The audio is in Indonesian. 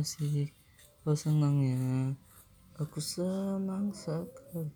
kasih Oh senang ya. Aku senang sekali.